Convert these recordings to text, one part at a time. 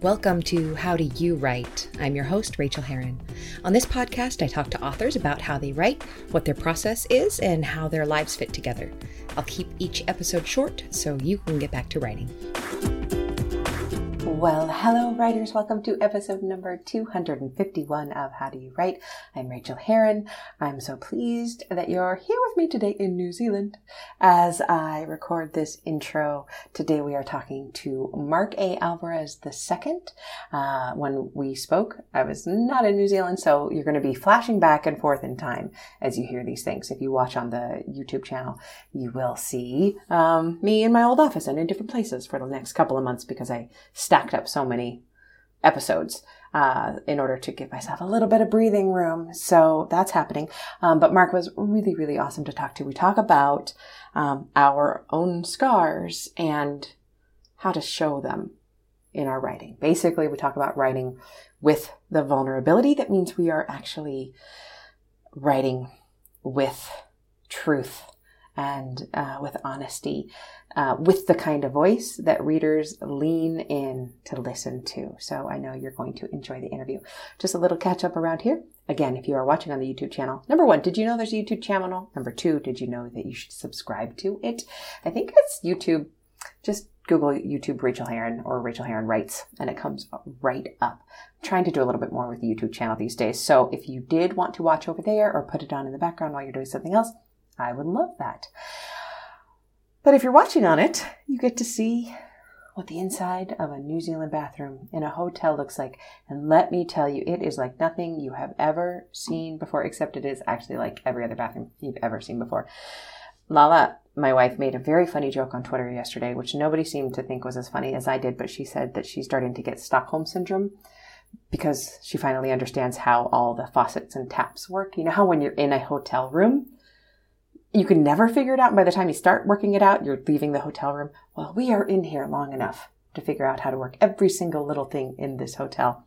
Welcome to How Do You Write? I'm your host, Rachael Herron. On this podcast, I talk to authors about how they write, what their process is, and how their lives fit together. I'll keep each episode short so you can get back to writing. Well, hello, writers. Welcome to episode number 251 of How Do You Write? I'm Rachael Herron. I'm so pleased that you're here with me today in New Zealand as I record this intro. Today we are talking to Mark A. Alvarez II. Uh, when we spoke, I was not in New Zealand, so you're going to be flashing back and forth in time as you hear these things. If you watch on the YouTube channel, you will see um, me in my old office and in different places for the next couple of months because I stacked up so many episodes uh, in order to give myself a little bit of breathing room. So that's happening. Um, but Mark was really, really awesome to talk to. We talk about um, our own scars and how to show them in our writing. Basically, we talk about writing with the vulnerability. That means we are actually writing with truth and uh, with honesty, uh, with the kind of voice that readers lean in to listen to. So I know you're going to enjoy the interview. Just a little catch up around here. Again, if you are watching on the YouTube channel, number one, did you know there's a YouTube channel? Number two, did you know that you should subscribe to it? I think it's YouTube. Just Google YouTube Rachael Herron or Rachael Herron Writes, and it comes right up. I'm trying to do a little bit more with the YouTube channel these days. So if you did want to watch over there or put it on in the background while you're doing something else, I would love that. But if you're watching on it, you get to see what the inside of a New Zealand bathroom in a hotel looks like. And let me tell you, it is like nothing you have ever seen before, except it is actually like every other bathroom you've ever seen before. Lala, my wife, made a very funny joke on Twitter yesterday, which nobody seemed to think was as funny as I did, but she said that she's starting to get Stockholm syndrome because she finally understands how all the faucets and taps work. You know how when you're in a hotel room, you can never figure it out. And by the time you start working it out, you're leaving the hotel room. Well, we are in here long enough to figure out how to work every single little thing in this hotel,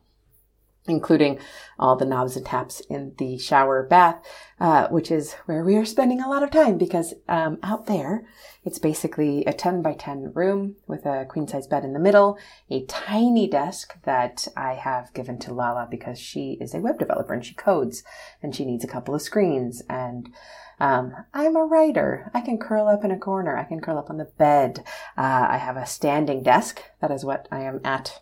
including all the knobs and taps in the shower bath, uh, which is where we are spending a lot of time because um, out there, it's basically a 10 by 10 room with a queen size bed in the middle, a tiny desk that I have given to Lala because she is a web developer and she codes and she needs a couple of screens and um, I'm a writer. I can curl up in a corner. I can curl up on the bed. Uh, I have a standing desk. That is what I am at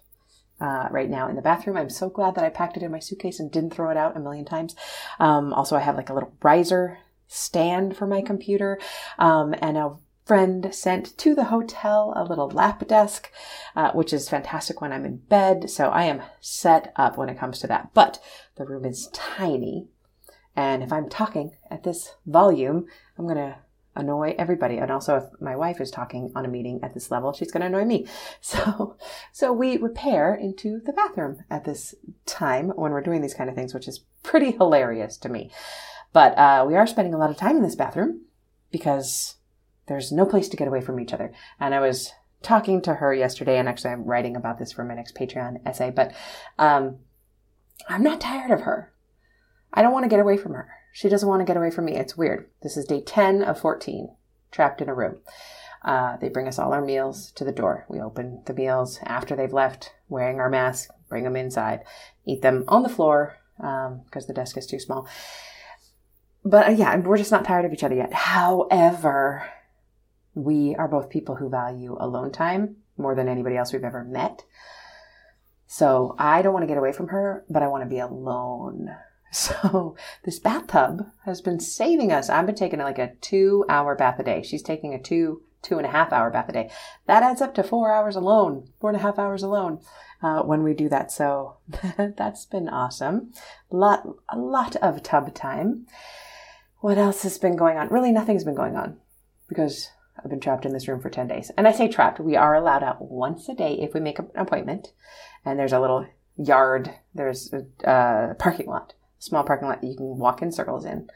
uh, right now in the bathroom. I'm so glad that I packed it in my suitcase and didn't throw it out a million times. Um, also, I have like a little riser stand for my computer um, and a friend sent to the hotel a little lap desk, uh, which is fantastic when I'm in bed. So I am set up when it comes to that. But the room is tiny. And if I'm talking at this volume, I'm going to annoy everybody. And also if my wife is talking on a meeting at this level, she's going to annoy me. So, so we repair into the bathroom at this time when we're doing these kind of things, which is pretty hilarious to me. But, uh, we are spending a lot of time in this bathroom because there's no place to get away from each other. And I was talking to her yesterday, and actually I'm writing about this for my next Patreon essay, but, um, I'm not tired of her. I don't want to get away from her. She doesn't want to get away from me. It's weird. This is day 10 of 14, trapped in a room. Uh, they bring us all our meals to the door. We open the meals after they've left, wearing our mask, bring them inside, eat them on the floor because um, the desk is too small. But uh, yeah, we're just not tired of each other yet. However, we are both people who value alone time more than anybody else we've ever met. So I don't want to get away from her, but I want to be alone So this bathtub has been saving us. I've been taking like a two hour bath a day. She's taking a two, two and a half hour bath a day. That adds up to four hours alone, four and a half hours alone. Uh, when we do that. So that's been awesome. Lot, a lot of tub time. What else has been going on? Really, nothing's been going on because I've been trapped in this room for 10 days. And I say trapped, we are allowed out once a day if we make an appointment. And there's a little yard, there's a, a parking lot small parking lot that you can walk in circles in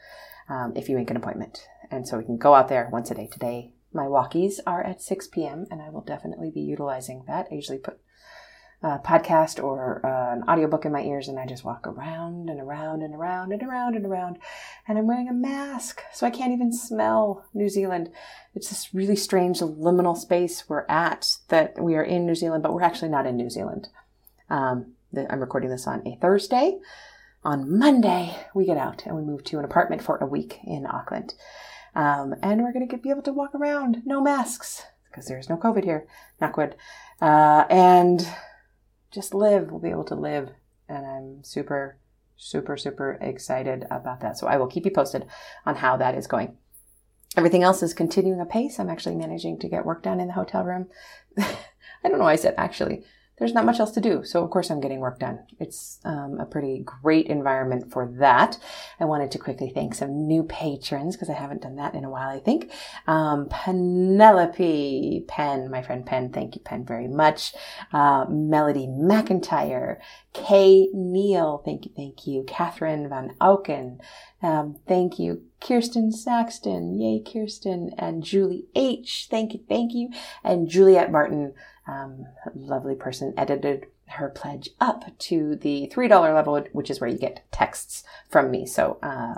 um, if you make an appointment. And so we can go out there once a day. Today, my walkies are at 6 p.m., and I will definitely be utilizing that. I usually put a podcast or uh, an audiobook in my ears, and I just walk around and around and around and around and around. And I'm wearing a mask, so I can't even smell New Zealand. It's this really strange liminal space we're at that we are in New Zealand, but we're actually not in New Zealand. Um, I'm recording this on a Thursday. On Monday, we get out and we move to an apartment for a week in Auckland. Um, and we're going to be able to walk around, no masks, because there's no COVID here, not good. Uh, and just live. We'll be able to live. And I'm super, super, super excited about that. So I will keep you posted on how that is going. Everything else is continuing apace. I'm actually managing to get work done in the hotel room. I don't know why I said actually there's not much else to do. So of course I'm getting work done. It's um, a pretty great environment for that. I wanted to quickly thank some new patrons because I haven't done that in a while, I think. Um, Penelope Penn, my friend Penn, thank you Penn very much. Uh, Melody McIntyre, Kay Neal, thank you, thank you. Catherine Van Auken, um, thank you. Kirsten Saxton, yay Kirsten, and Julie H, thank you, thank you. And Juliet Martin, um, lovely person edited her pledge up to the $3 level, which is where you get texts from me. So, uh,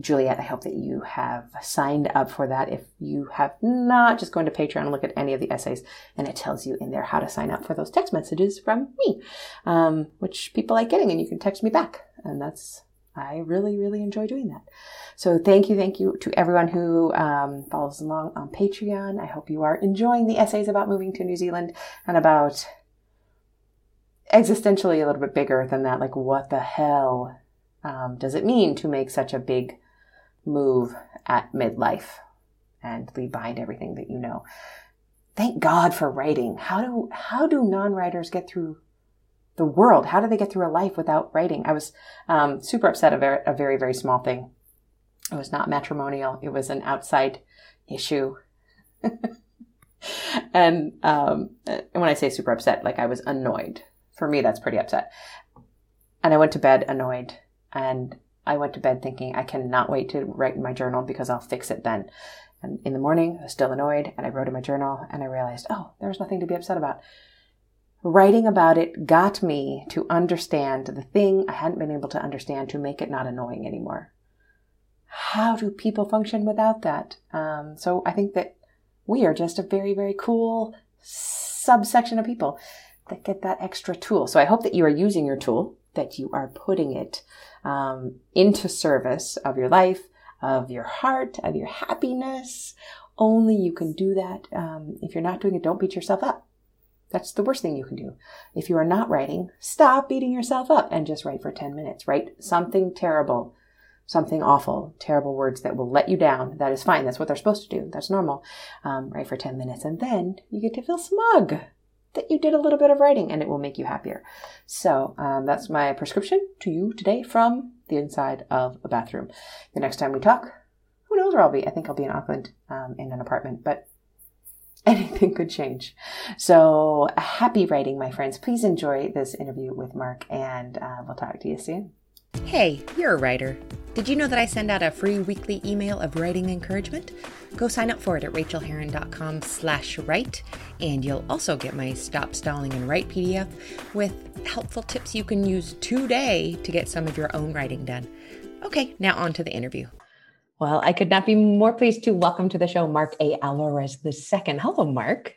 Juliet, I hope that you have signed up for that. If you have not, just go into Patreon and look at any of the essays, and it tells you in there how to sign up for those text messages from me, um, which people like getting, and you can text me back. And that's I really, really enjoy doing that. So thank you, thank you to everyone who um, follows along on Patreon. I hope you are enjoying the essays about moving to New Zealand and about existentially a little bit bigger than that. Like, what the hell um, does it mean to make such a big move at midlife and leave behind everything that you know? Thank God for writing. How do how do non-writers get through the world. How do they get through a life without writing? I was um, super upset about a very, very small thing. It was not matrimonial. It was an outside issue. and, um, when I say super upset, like I was annoyed. For me, that's pretty upset. And I went to bed annoyed. And I went to bed thinking, I cannot wait to write in my journal because I'll fix it then. And in the morning, I was still annoyed and I wrote in my journal and I realized, oh, there's nothing to be upset about writing about it got me to understand the thing I hadn't been able to understand to make it not annoying anymore. How do people function without that? Um, so I think that we are just a very, very cool subsection of people that get that extra tool. So I hope that you are using your tool, that you are putting it um, into service of your life, of your heart, of your happiness. Only you can do that. Um, if you're not doing it, don't beat yourself up that's the worst thing you can do. If you are not writing, stop beating yourself up and just write for 10 minutes. Write something terrible, something awful, terrible words that will let you down. That is fine. That's what they're supposed to do. That's normal. Um, write for 10 minutes and then you get to feel smug that you did a little bit of writing and it will make you happier. So um, that's my prescription to you today from the inside of a bathroom. The next time we talk, who knows where I'll be? I think I'll be in Auckland um, in an apartment, but anything could change. So happy writing, my friends. Please enjoy this interview with Mark, and uh, we'll talk to you soon. Hey, you're a writer. Did you know that I send out a free weekly email of writing encouragement? Go sign up for it at rachaelherron.com slash write, and you'll also get my Stop Stalling and Write PDF with helpful tips you can use today to get some of your own writing done. Okay, now on to the interview. Well, I could not be more pleased to welcome to the show Mark A. Alvarez II. Hello, Mark.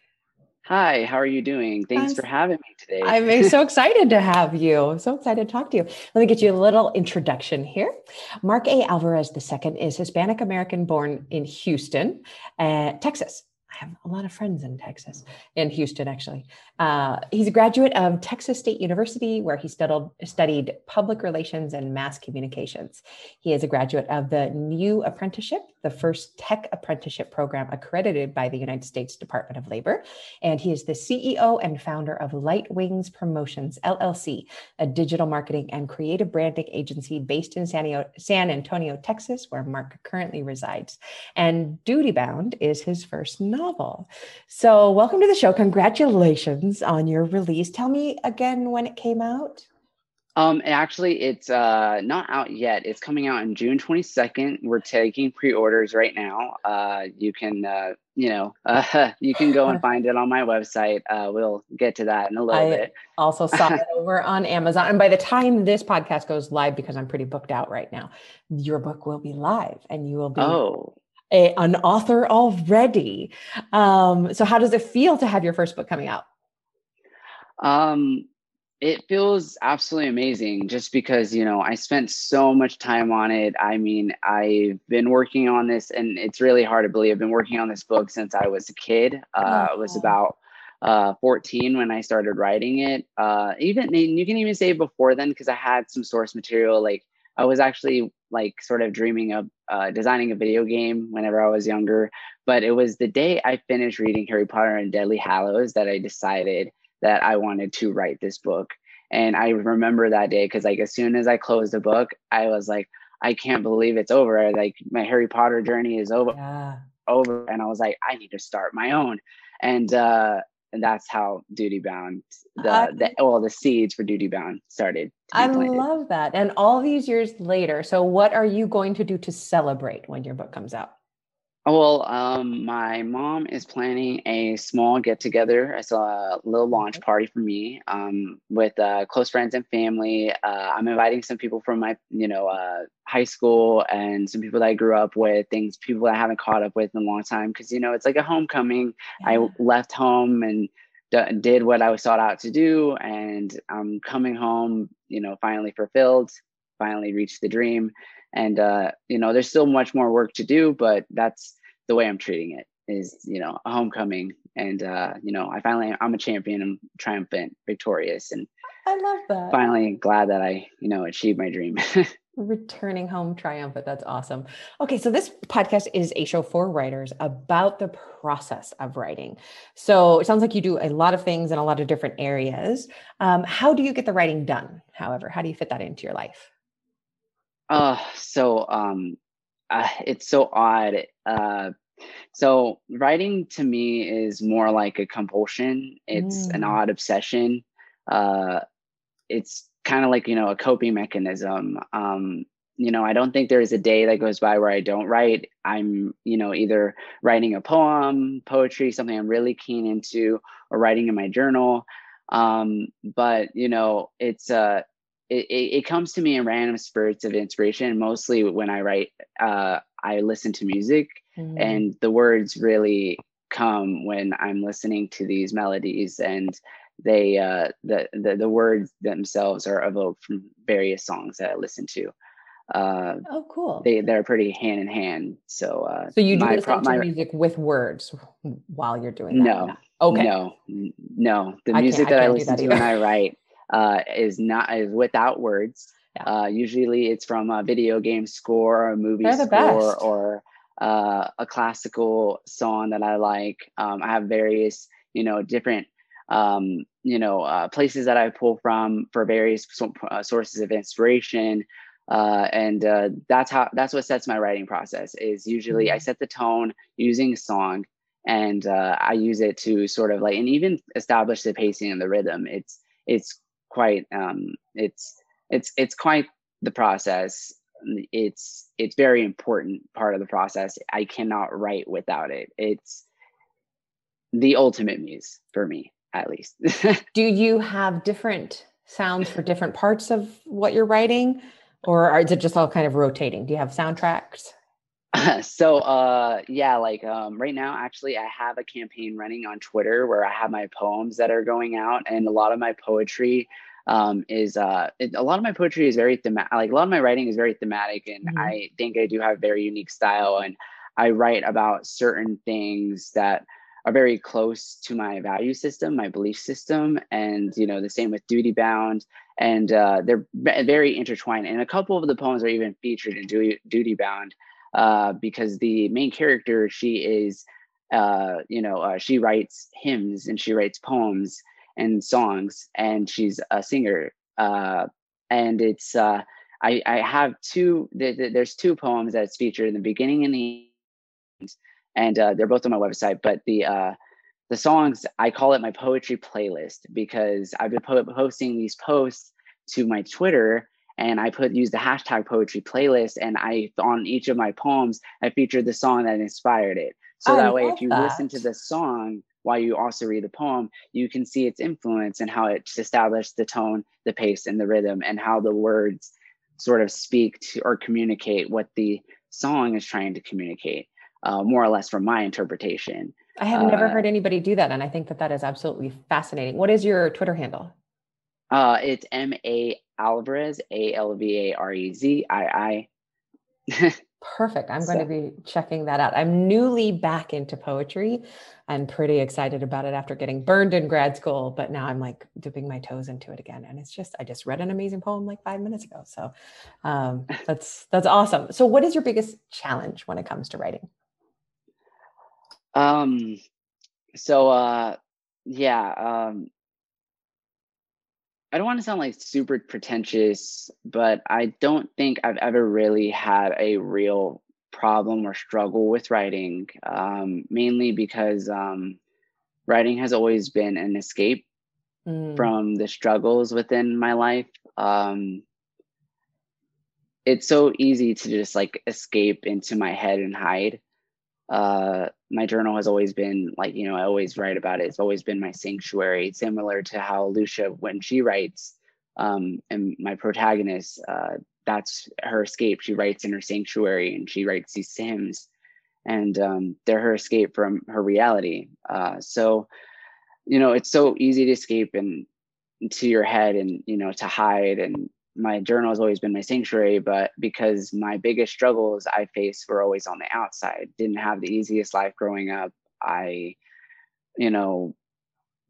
Hi, how are you doing? Thanks I'm, for having me today. I'm so excited to have you. So excited to talk to you. Let me get you a little introduction here. Mark A. Alvarez II is Hispanic American born in Houston, uh, Texas. I have a lot of friends in Texas, in Houston, actually. Uh, he's a graduate of Texas State University, where he studied, studied public relations and mass communications. He is a graduate of the New Apprenticeship, the first tech apprenticeship program accredited by the United States Department of Labor. And he is the CEO and founder of Light Wings Promotions, LLC, a digital marketing and creative branding agency based in San, Antonio, Texas, where Mark currently resides. And Duty Bound is his first novel. So, welcome to the show. Congratulations on your release. Tell me again when it came out. Um, actually, it's uh, not out yet. It's coming out on June 22nd. We're taking pre-orders right now. Uh, you can, uh, you know, uh, you can go and find it on my website. Uh, we'll get to that in a little I bit. Also saw it over on Amazon. And by the time this podcast goes live, because I'm pretty booked out right now, your book will be live, and you will be oh a, an author already. Um, so, how does it feel to have your first book coming out? Um, it feels absolutely amazing just because you know i spent so much time on it. I mean i've been working on this and it's really hard to believe. I've been working on this book since i was a kid. Uh, oh. was about uh, 14 when i started writing it. Uh, even you can even say before then because i had some source material. Like i was actually like sort of dreaming of uh, designing a video game whenever i was younger. But it was the day i finished reading harry potter and Deathly Hallows that i decided that I wanted to write this book. And I remember that day because, like, as soon as I closed the book, I was like, I can't believe it's over. Like, my Harry Potter journey is over. Yeah. Over. And I was like, I need to start my own. And, uh, and that's how Duty Bound, the, I, the well, the seeds for Duty Bound started. I planted. love that. And all these years later, so what are you going to do to celebrate when your book comes out? Oh well, um, my mom is planning a small get together. I saw a little launch party for me um, with uh, close friends and family. Uh, I'm inviting some people from my, you know, uh, high school and some people that I grew up with, things people that I haven't caught up with in a long time. Because you know, it's like a homecoming. Yeah. I left home and d- did what I was sought out to do, and I'm coming home, you know, finally fulfilled, finally reached the dream and uh, you know there's still much more work to do but that's the way i'm treating it is you know a homecoming. And uh, you know i finally i'm a champion. I'm triumphant victorious and i love that. finally glad that i you know achieved my dream. Returning home triumphant. That's awesome. Okay so this podcast is a show for writers about the process of writing. So it sounds like you do a lot of things in a lot of different areas. Um, how do you get the writing done however? How do you fit that into your life uh, so um, uh, it's so odd. Uh, so writing to me is more like a compulsion. It's mm. an odd obsession. Uh, it's kind of like you know a coping mechanism. Um, you know, I don't think there is a day that goes by where I don't write. I'm, you know, either writing a poem, poetry, something I'm really keen into, or writing in my journal. Um, but you know, it's uh it, it, comes to me in random spurts of inspiration. Mostly when I write, uh, I listen to music, mm. and the words really come when I'm listening to these melodies, and they uh, the, the the words themselves are evoked from various songs that I listen to. Uh, oh, cool! They they're pretty hand in hand. So uh, so you do listen pro- to my, music with words while you're doing that? No. Okay. No, no. The music that I, I listen that to when I write uh, is not is without words. Yeah. Uh, usually, it's from a video game score, or a movie score, or uh, a classical song that I like. Um, I have various, you know, different, um, you know, uh, places that I pull from for various so, uh, sources of inspiration. Uh, and uh, that's how that's what sets my writing process. Is usually mm-hmm. I set the tone using a song, and uh, I use it to sort of like and even establish the pacing and the rhythm. It's it's quite um, it's it's it's quite the process. It's it's very important part of the process. I cannot write without it. It's the ultimate muse for me at least. Do you have different sounds for different parts of what you're writing or is it just all kind of rotating? Do you have soundtracks so uh yeah like um right now actually i have a campaign running on twitter where i have my poems that are going out and a lot of my poetry um is uh it, a lot of my poetry is very thematic like a lot of my writing is very thematic and mm-hmm. i think i do have a very unique style and i write about certain things that are very close to my value system my belief system and you know the same with duty bound and uh, they're very intertwined and a couple of the poems are even featured in duty, duty bound uh, because the main character she is uh, you know uh, she writes hymns and she writes poems and songs and she's a singer. Uh, and it's uh, I, I have two there's two poems that's featured in the beginning and the end. And uh, they're both on my website but the uh, the songs i call it my poetry playlist because i've been po- posting these posts to my twitter and I put use the hashtag poetry playlist and I on each of my poems I featured the song that inspired it. So I that way if you that. listen to the song while you also read the poem, you can see its influence and how it established the tone, the pace, and the rhythm, and how the words sort of speak to or communicate what the song is trying to communicate, uh, more or less from my interpretation. I have uh, never heard anybody do that, and I think that that is absolutely fascinating. What is your Twitter handle? Uh, it's M A Alvarez, A L V A R E Z I I. Perfect. I'm so. going to be checking that out. I'm newly back into poetry and pretty excited about it after getting burned in grad school. But now I'm like dipping my toes into it again. And it's just, I just read an amazing poem like five minutes ago. So um, that's, that's awesome. So what is your biggest challenge when it comes to writing? Um, so, uh, yeah, um, I don't want to sound like super pretentious, but I don't think I've ever really had a real problem or struggle with writing, um, mainly because um, writing has always been an escape mm. from the struggles within my life. Um, it's so easy to just like escape into my head and hide uh, my journal has always been like you know i always write about it. It's always been my sanctuary similar to how lucia when she writes um, and my protagonist uh, that's her escape. She writes in her sanctuary and she writes these hymns and um, they're her escape from her reality. Uh, so you know it's so easy to escape and into your head and you know to hide and my journal has always been my sanctuary, but because my biggest struggles I faced were always on the outside, didn't have the easiest life growing up. I, you know,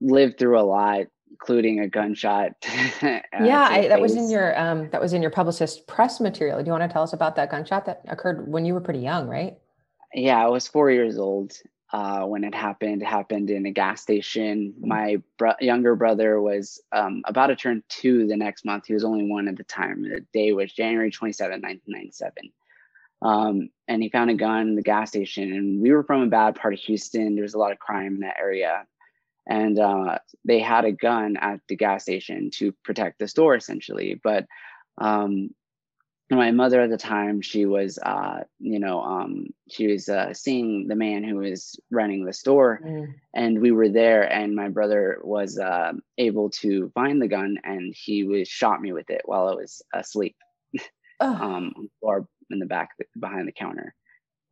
lived through a lot, including a gunshot. yeah, I, that was in your um, that was in your publicist press material. Do you want to tell us about that gunshot that occurred when you were pretty young, right? Yeah, I was four years old, uh, when it happened. It happened in a gas station. Mm-hmm. My bro- younger brother was um, about to turn two the next month. He was only one at the time. The day was January 27, 1997. Um, and he found a gun in the gas station. And we were from a bad part of Houston. There was a lot of crime in that area. And uh, they had a gun at the gas station to protect the store, essentially. But um, my mother at the time she was uh you know um she was uh seeing the man who was running the store mm. and we were there and my brother was uh able to find the gun and he was shot me with it while i was asleep um or in the back behind the counter.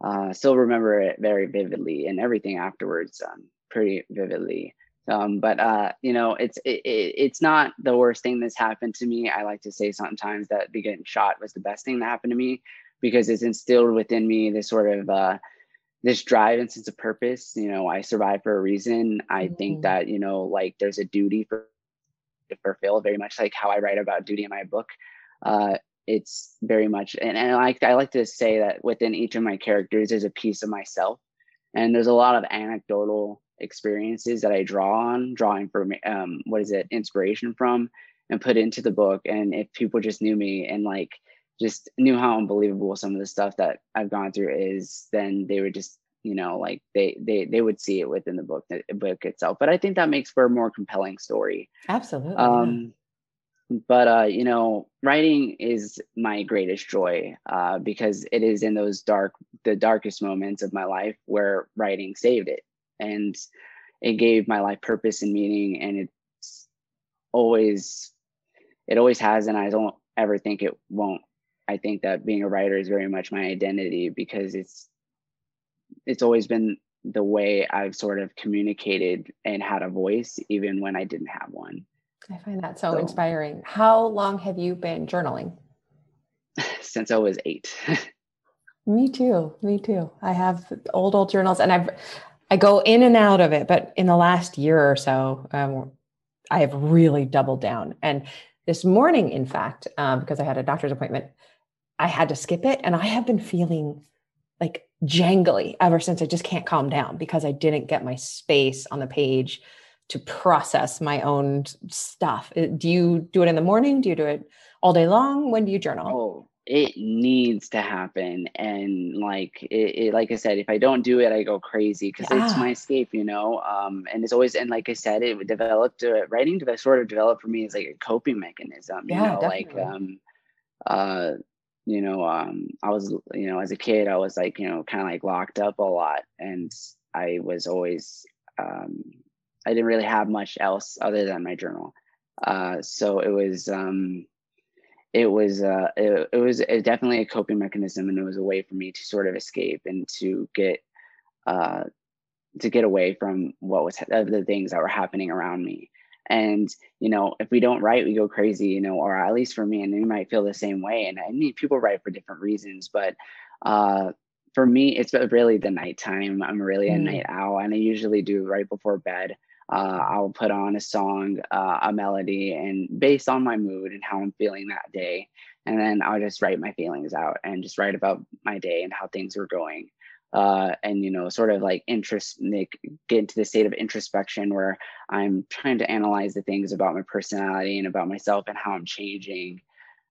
Uh still remember it very vividly and everything afterwards um pretty vividly um, but uh, you know, it's it, it, it's not the worst thing that's happened to me. I like to say sometimes that the getting shot was the best thing that happened to me because it's instilled within me this sort of uh, this drive and sense of purpose. You know, I survived for a reason. I mm-hmm. think that you know, like there's a duty for to fulfill, very much like how I write about duty in my book. Uh, it's very much, and, and I like I like to say that within each of my characters, there's a piece of myself, and there's a lot of anecdotal experiences that I draw on, drawing from um, what is it, inspiration from, and put into the book. And if people just knew me and like just knew how unbelievable some of the stuff that I've gone through is, then they would just you know like they they they would see it within the book the book itself. But i think that makes for a more compelling story. Absolutely um but uh you know writing is my greatest joy uh because it is in those dark the darkest moments of my life where writing saved it and it gave my life purpose and meaning and it's always it always has and i don't ever think it won't. I think that being a writer is very much my identity because it's it's always been the way i've sort of communicated and had a voice even when i didn't have one. I find that so, so inspiring. How long have you been journaling? Since i was eight. Me too me too. I have old old journals and i've I go in and out of it, but in the last year or so, um, I have really doubled down. And this morning, in fact, um, because I had a doctor's appointment, I had to skip it, and I have been feeling like jangly ever since. I just can't calm down because I didn't get my space on the page to process my own stuff. Uh, do you do it in the morning? Do you do it all day long? When do you journal? Oh, it needs to happen. And like it, it, like i said if i don't do it i go crazy because yeah. it's my escape you know? Um and it's always and like i said it developed uh, writing to sort of developed for me as like a coping mechanism you yeah, know? Definitely. like um uh you know um i was you know as a kid i was like you know kind of like locked up a lot. And i was always um i didn't really have much else other than my journal. Uh so it was um it was uh, it, it was definitely a coping mechanism, and it was a way for me to sort of escape and to get uh, to get away from what was the things that were happening around me. and you know if we don't write we go crazy you know or at least for me and you might feel the same way and i mean people write for different reasons but uh for me it's really the nighttime i'm really a mm. night owl and i usually do right before bed uh, I'll put on a song, uh, a melody, and based on my mood and how I'm feeling that day, and then I'll just write my feelings out and just write about my day and how things were going. Uh, and you know sort of like interest make get into the state of introspection where i'm trying to analyze the things about my personality and about myself and how i'm changing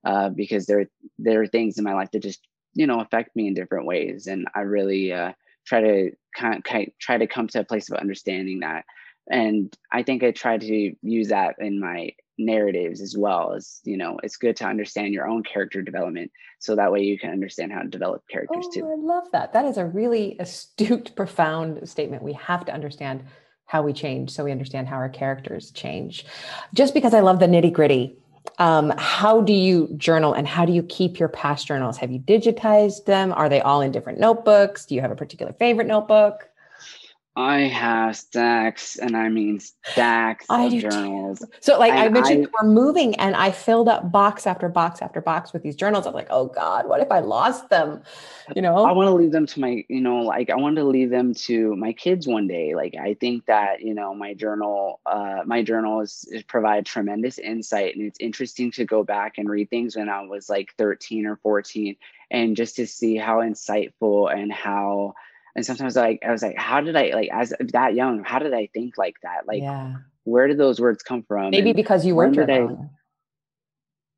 uh, because there there are things in my life that just you know affect me in different ways. And i really uh, try to kind of, kind of try to come to a place of understanding that and i think i try to use that in my narratives as well as you know it's good to understand your own character development so that way you can understand how to develop characters oh, too i love that. That is a really astute profound statement. We have to understand how we change so we understand how our characters change. Just because i love the nitty gritty um, how do you journal and how do you keep your past journals? Have you digitized them? Are they all in different notebooks? Do you have a particular favorite notebook I have stacks, and I mean stacks I of journals. So, like and I mentioned, I, we're moving, and I filled up box after box after box with these journals. I'm like, oh God, what if I lost them? You know, I want to leave them to my, you know, like I want to leave them to my kids one day. Like I think that you know my journal, uh, my journals provide tremendous insight, and it's interesting to go back and read things when I was like 13 or 14, and just to see how insightful and how and sometimes like i was like how did i like as that young how did i think like that? Like yeah. where did those words come from? Maybe and because you were I,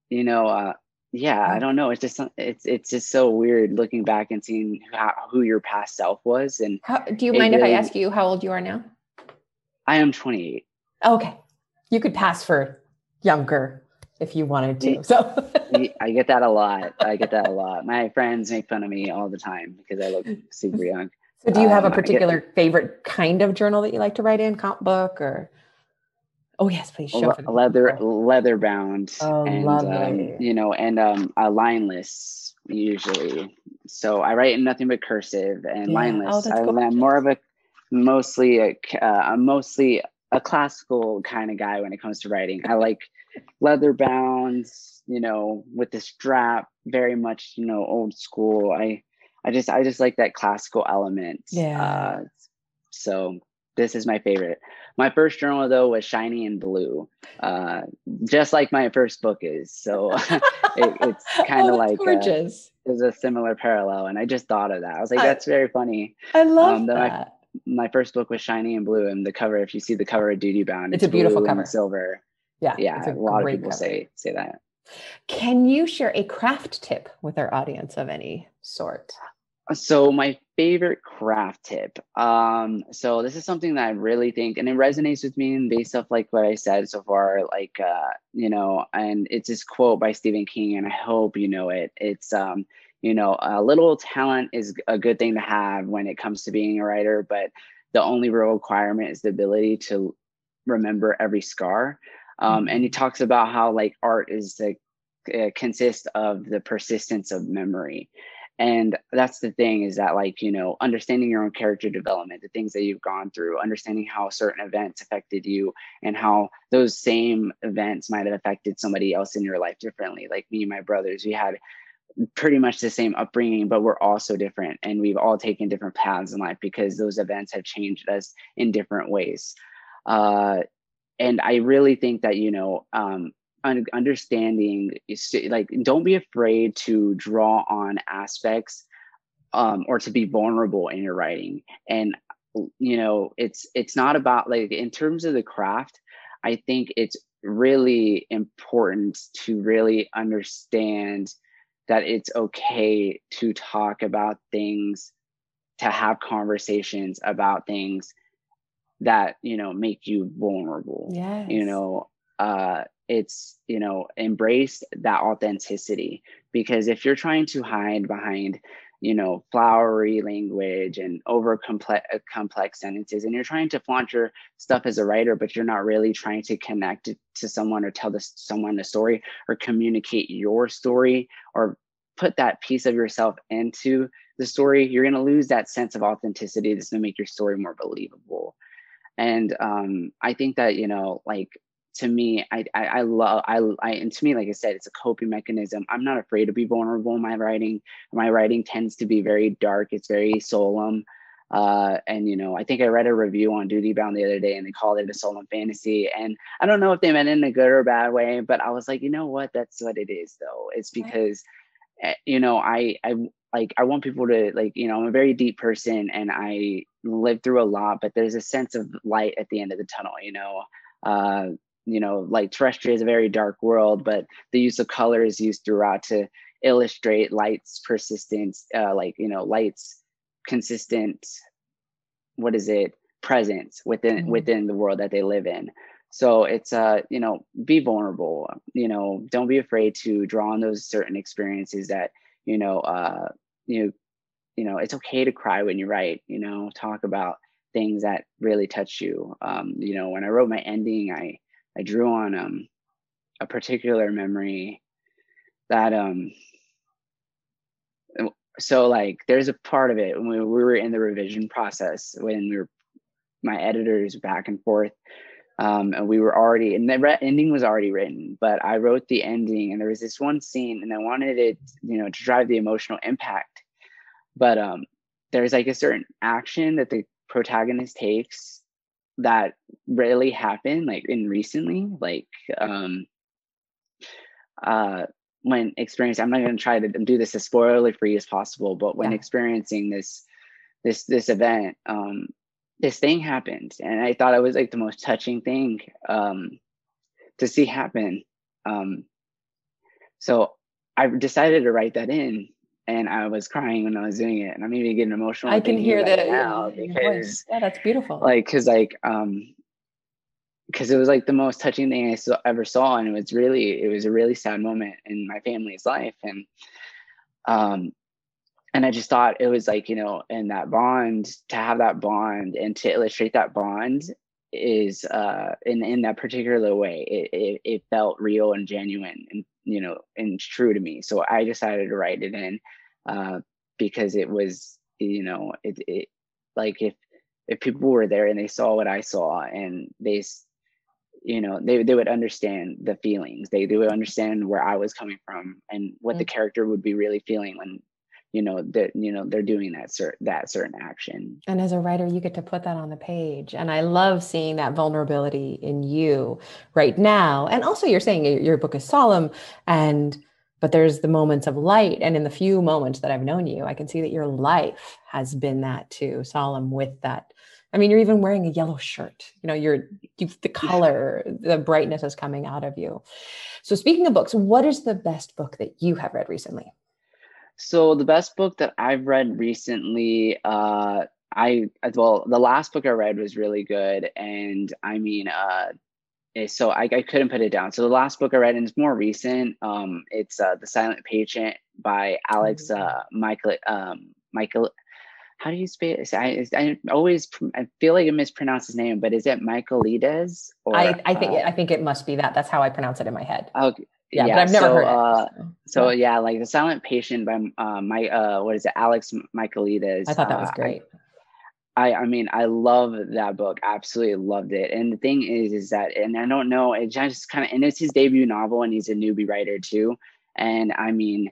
you know uh yeah i don't know. It's just it's it's just so weird looking back and seeing how, who your past self was and how, do you mind really, if i ask you how old you are now? I am 28 okay. You could pass for younger if you wanted to so. i get that a lot. I get that a lot. My friends make fun of me all the time because i look super young so, do you have um, a particular favorite kind of journal that you like to write in, comp book or? Oh yes, please show Le- leather leather bound oh, and um, you know and um a lineless usually. So I write in nothing but cursive and yeah. lineless. Oh, I, am more of a mostly a uh, I'm mostly a classical kind of guy when it comes to writing. I like leather bound, you know, with the strap, very much you know old school. I I just I just like that classical element. Yeah. Uh, so this is my favorite. My first journal though was shiny and blue, uh, just like my first book is. So it, it's kind of oh, like gorgeous. A, there's a similar parallel, and I just thought of that. I was like, that's very funny. I love um, that. My, my, first book was shiny and blue, and the cover. If you see the cover of Duty Bound, it's, it's a beautiful cover, silver. Yeah, yeah. A, a lot of people cover. say say that. Can you share a craft tip with our audience of any sort? So my favorite craft tip. Um, so this is something that I really think, and it resonates with me based off like what I said so far, like uh, you know, and it's this quote by Stephen King, and I hope you know it. It's um, you know, a little talent is a good thing to have when it comes to being a writer, but the only real requirement is the ability to remember every scar. Um, and he mm-hmm. talks about how like art is like uh, consists of the persistence of memory. And that's the thing is that like you know understanding your own character development the things that you've gone through understanding how certain events affected you and how those same events might have affected somebody else in your life differently. Like me and my brothers we had pretty much the same upbringing but we're all so different and we've all taken different paths in life because those events have changed us in different ways. Uh, and i really think that you know um, understanding like don't be afraid to draw on aspects um, or to be vulnerable in your writing. And you know it's it's not about like in terms of the craft i think it's really important to really understand that it's okay to talk about things to have conversations about things that you know make you vulnerable yeah you know uh it's you know embrace that authenticity because if you're trying to hide behind you know flowery language and over complex uh, complex sentences and you're trying to flaunt your stuff as a writer but you're not really trying to connect to someone or tell this someone a story or communicate your story or put that piece of yourself into the story you're going to lose that sense of authenticity that's going to make your story more believable and um, i think that you know like to me, I, I, I love, I, I, and to me, like I said, it's a coping mechanism. I'm not afraid to be vulnerable in my writing. My writing tends to be very dark. It's very solemn. Uh, and you know, I think I read a review on Duty Bound the other day, and they called it a solemn fantasy. And I don't know if they meant it in a good or bad way, but I was like, you know what? That's what it is, though. It's because, right. you know, I, I like, I want people to like, you know, I'm a very deep person, and I live through a lot, but there's a sense of light at the end of the tunnel. You know, uh, you know, like terrestrial is a very dark world, but the use of color is used throughout to illustrate light's persistence, uh, like you know, light's consistent what is it presence within mm-hmm. within the world that they live in so it's uh you know be vulnerable you know don't be afraid to draw on those certain experiences that you know uh you know you know it's okay to cry when you write you know talk about things that really touch you. Um you know when i wrote my ending i i drew on um a particular memory that um so like there's a part of it when we were in the revision process when we were my editors back and forth um, and we were already and the re- ending was already written but i wrote the ending and there was this one scene and i wanted it you know to drive the emotional impact but um there's like a certain action that the protagonist takes that rarely happened like in recently like um uh when experiencing i'm not going to try to do this as spoiler free as possible but when yeah. experiencing this this this event um this thing happened and i thought it was like the most touching thing um to see happen um so i decided to write that in and i was crying when i was doing it and i'm even getting emotional i can hear that now because yeah that's beautiful. like because like um because it was like the most touching thing I saw, ever saw, and it was really it was a really sad moment in my family's life, and um, and I just thought it was like you know, and that bond to have that bond and to illustrate that bond is uh in in that particular way it, it, it felt real and genuine and you know and true to me so i decided to write it in uh because it was you know it, it like if if people were there and they saw what i saw and they you know they, they would understand the feelings they, they would understand where i was coming from and what mm-hmm. the character would be really feeling when you know that you know they're doing that cert- that certain action and as a writer you get to put that on the page and i love seeing that vulnerability in you right now and also you're saying your book is solemn and but there's the moments of light and in the few moments that i've known you i can see that your life has been that too solemn with that I mean, you're even wearing a yellow shirt. You know, you're you, the color, the brightness is coming out of you. So, speaking of books, what is the best book that you have read recently? So, the best book that I've read recently, uh, I well, the last book I read was really good, and I mean, uh, eh, so I, I couldn't put it down. So the last book I read, and it's more recent. Um, it's uh, The Silent Patient by Alex mm-hmm. uh, Michael um, Michael how do you spell it? I, I always I feel like I mispronounce his name, but is it Michaelides? Or, I, I think uh, I think it must be that. That's how I pronounce it in my head. Okay. Yeah, yeah but I've never so, heard it. Uh, so, so yeah. like the Silent Patient by uh, my uh, what is it? Alex Michaelides. I thought that was uh, great. I, I mean, I love that book. Absolutely loved it. And the thing is, is that, and I don't know, it just kind of, and it's his debut novel, and he's a newbie writer too. And I mean,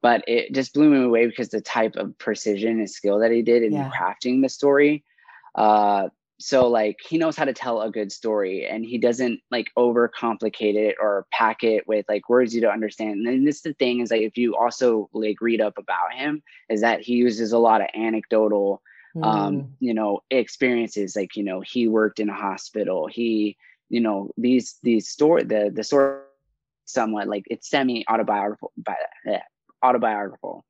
but it just blew me away because the type of precision and skill that he did in yeah. crafting the story uh so like he knows how to tell a good story and he doesn't like overcomplicate it or pack it with like words you don't understand. And this the thing is like if you also like read up about him is that he uses a lot of anecdotal mm. um you know experiences. Like you know he worked in a hospital. He you know these these story the the story somewhat like it's semi autobiographical but autobiographical.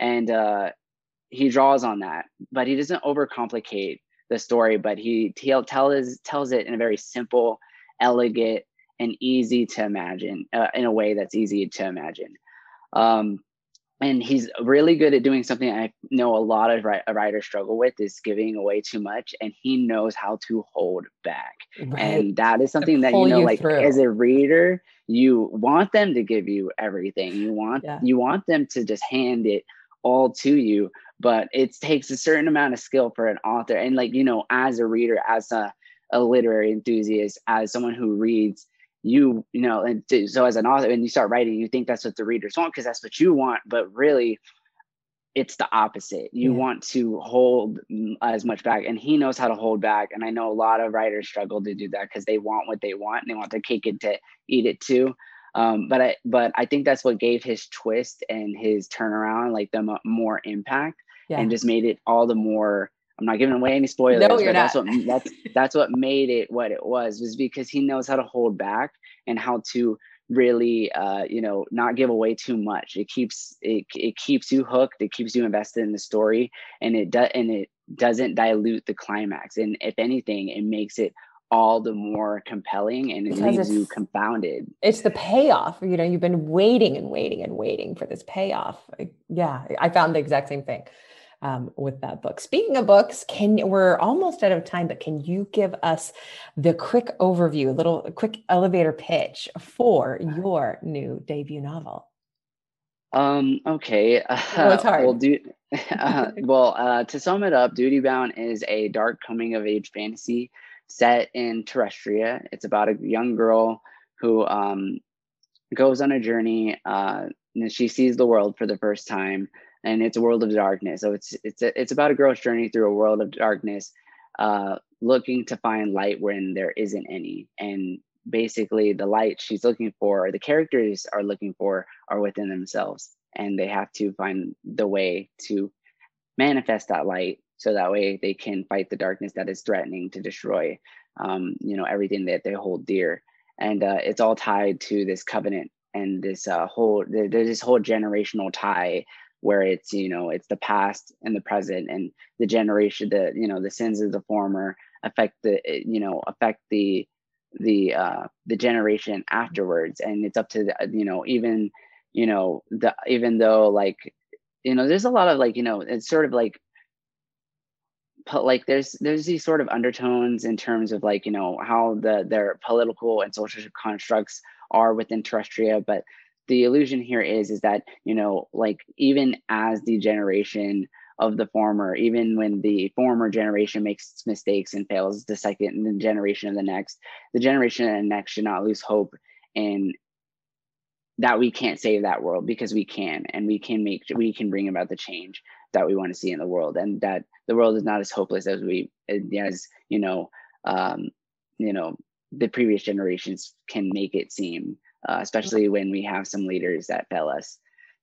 And uh, he draws on that but he doesn't overcomplicate the story but he tell, tells tells it in a very simple elegant and easy to imagine uh, in a way that's easy to imagine um, and he's really good at doing something I know a lot of writers struggle with is giving away too much, and he knows how to hold back. Right. And that is something that you know, you like through. as a reader, you want them to give you everything. You want yeah. you want them to just hand it all to you, but it takes a certain amount of skill for an author. And like you know, as a reader, as a a literary enthusiast, as someone who reads, you you know and so as an author and you start writing you think that's what the readers want because that's what you want but really it's the opposite you yeah. want to hold as much back and he knows how to hold back and i know a lot of writers struggle to do that because they want what they want and they want their cake and to eat it too um, but i but i think that's what gave his twist and his turnaround like the m- more impact yeah. and just made it all the more I'm not giving away any spoilers, no, but that's what that's that's what made it what it was was because he knows how to hold back and how to really uh, you know not give away too much. It keeps it it keeps you hooked. It keeps you invested in the story, and it does and it doesn't dilute the climax. And if anything, it makes it all the more compelling and it because leaves you confounded. It's the payoff. You know, you've been waiting and waiting and waiting for this payoff. Yeah, I found the exact same thing um, with that book. Speaking of books, can we're almost out of time, but can you give us the quick overview, a little a quick elevator pitch for your new debut novel? Um. Okay. Uh, well, it's hard. Well, do, uh, well uh, to sum it up, Duty Bound is a dark coming of age fantasy set in Terrestria. It's about a young girl who um, goes on a journey. Uh, and she sees the world for the first time and it's a world of darkness. So it's it's a, it's about a girl's journey through a world of darkness, uh, looking to find light when there isn't any. And basically, the light she's looking for, the characters are looking for, are within themselves, and they have to find the way to manifest that light, so that way they can fight the darkness that is threatening to destroy, um, you know, everything that they hold dear. And uh, it's all tied to this covenant and this uh, whole there's this whole generational tie where it's you know it's the past and the present and the generation the you know the sins of the former affect the eh, you know affect the the uh the generation afterwards and it's up to the, you know even you know the even though like you know there's a lot of like you know it's sort of like like there's there's these sort of undertones in terms of like you know how the their political and social constructs are within terrestria but the illusion here is is that you know like even as the generation of the former even when the former generation makes mistakes and fails the second the generation of the next the generation of the next should not lose hope in that we can't save that world because we can and we can make we can bring about the change that we want to see in the world and that the world is not as hopeless as we as you know um you know the previous generations can make it seem uh, especially when we have some leaders that fail us.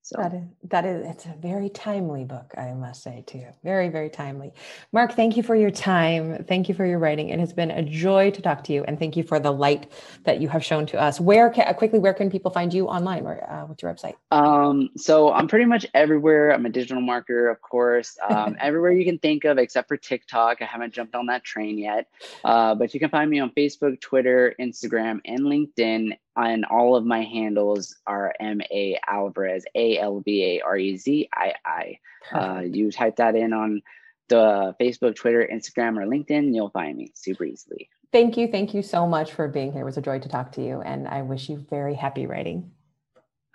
So that is that is it's a very timely book, I must say too. Very, very timely. Mark, thank you for your time. Thank you for your writing. It has been a joy to talk to you, and thank you for the light that you have shown to us. Where can, quickly, where can people find you online? Where uh, what's your website? Um, so I'm pretty much everywhere. I'm a digital marketer, of course. Um, everywhere you can think of, except for TikTok. I haven't jumped on that train yet. Uh, but you can find me on Facebook, Twitter, Instagram, and LinkedIn and all of my handles are M A Alvarez, A L V A R E Z I I. Uh, you type that in on the Facebook, Twitter, Instagram, or LinkedIn, you'll find me super easily. Thank you. Thank you so much for being here. It was a joy to talk to you, and I wish you very happy writing.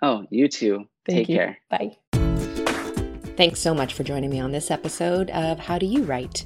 Oh, you too. Thank Take you. care. Bye. Thanks so much for joining me on this episode of How Do You Write?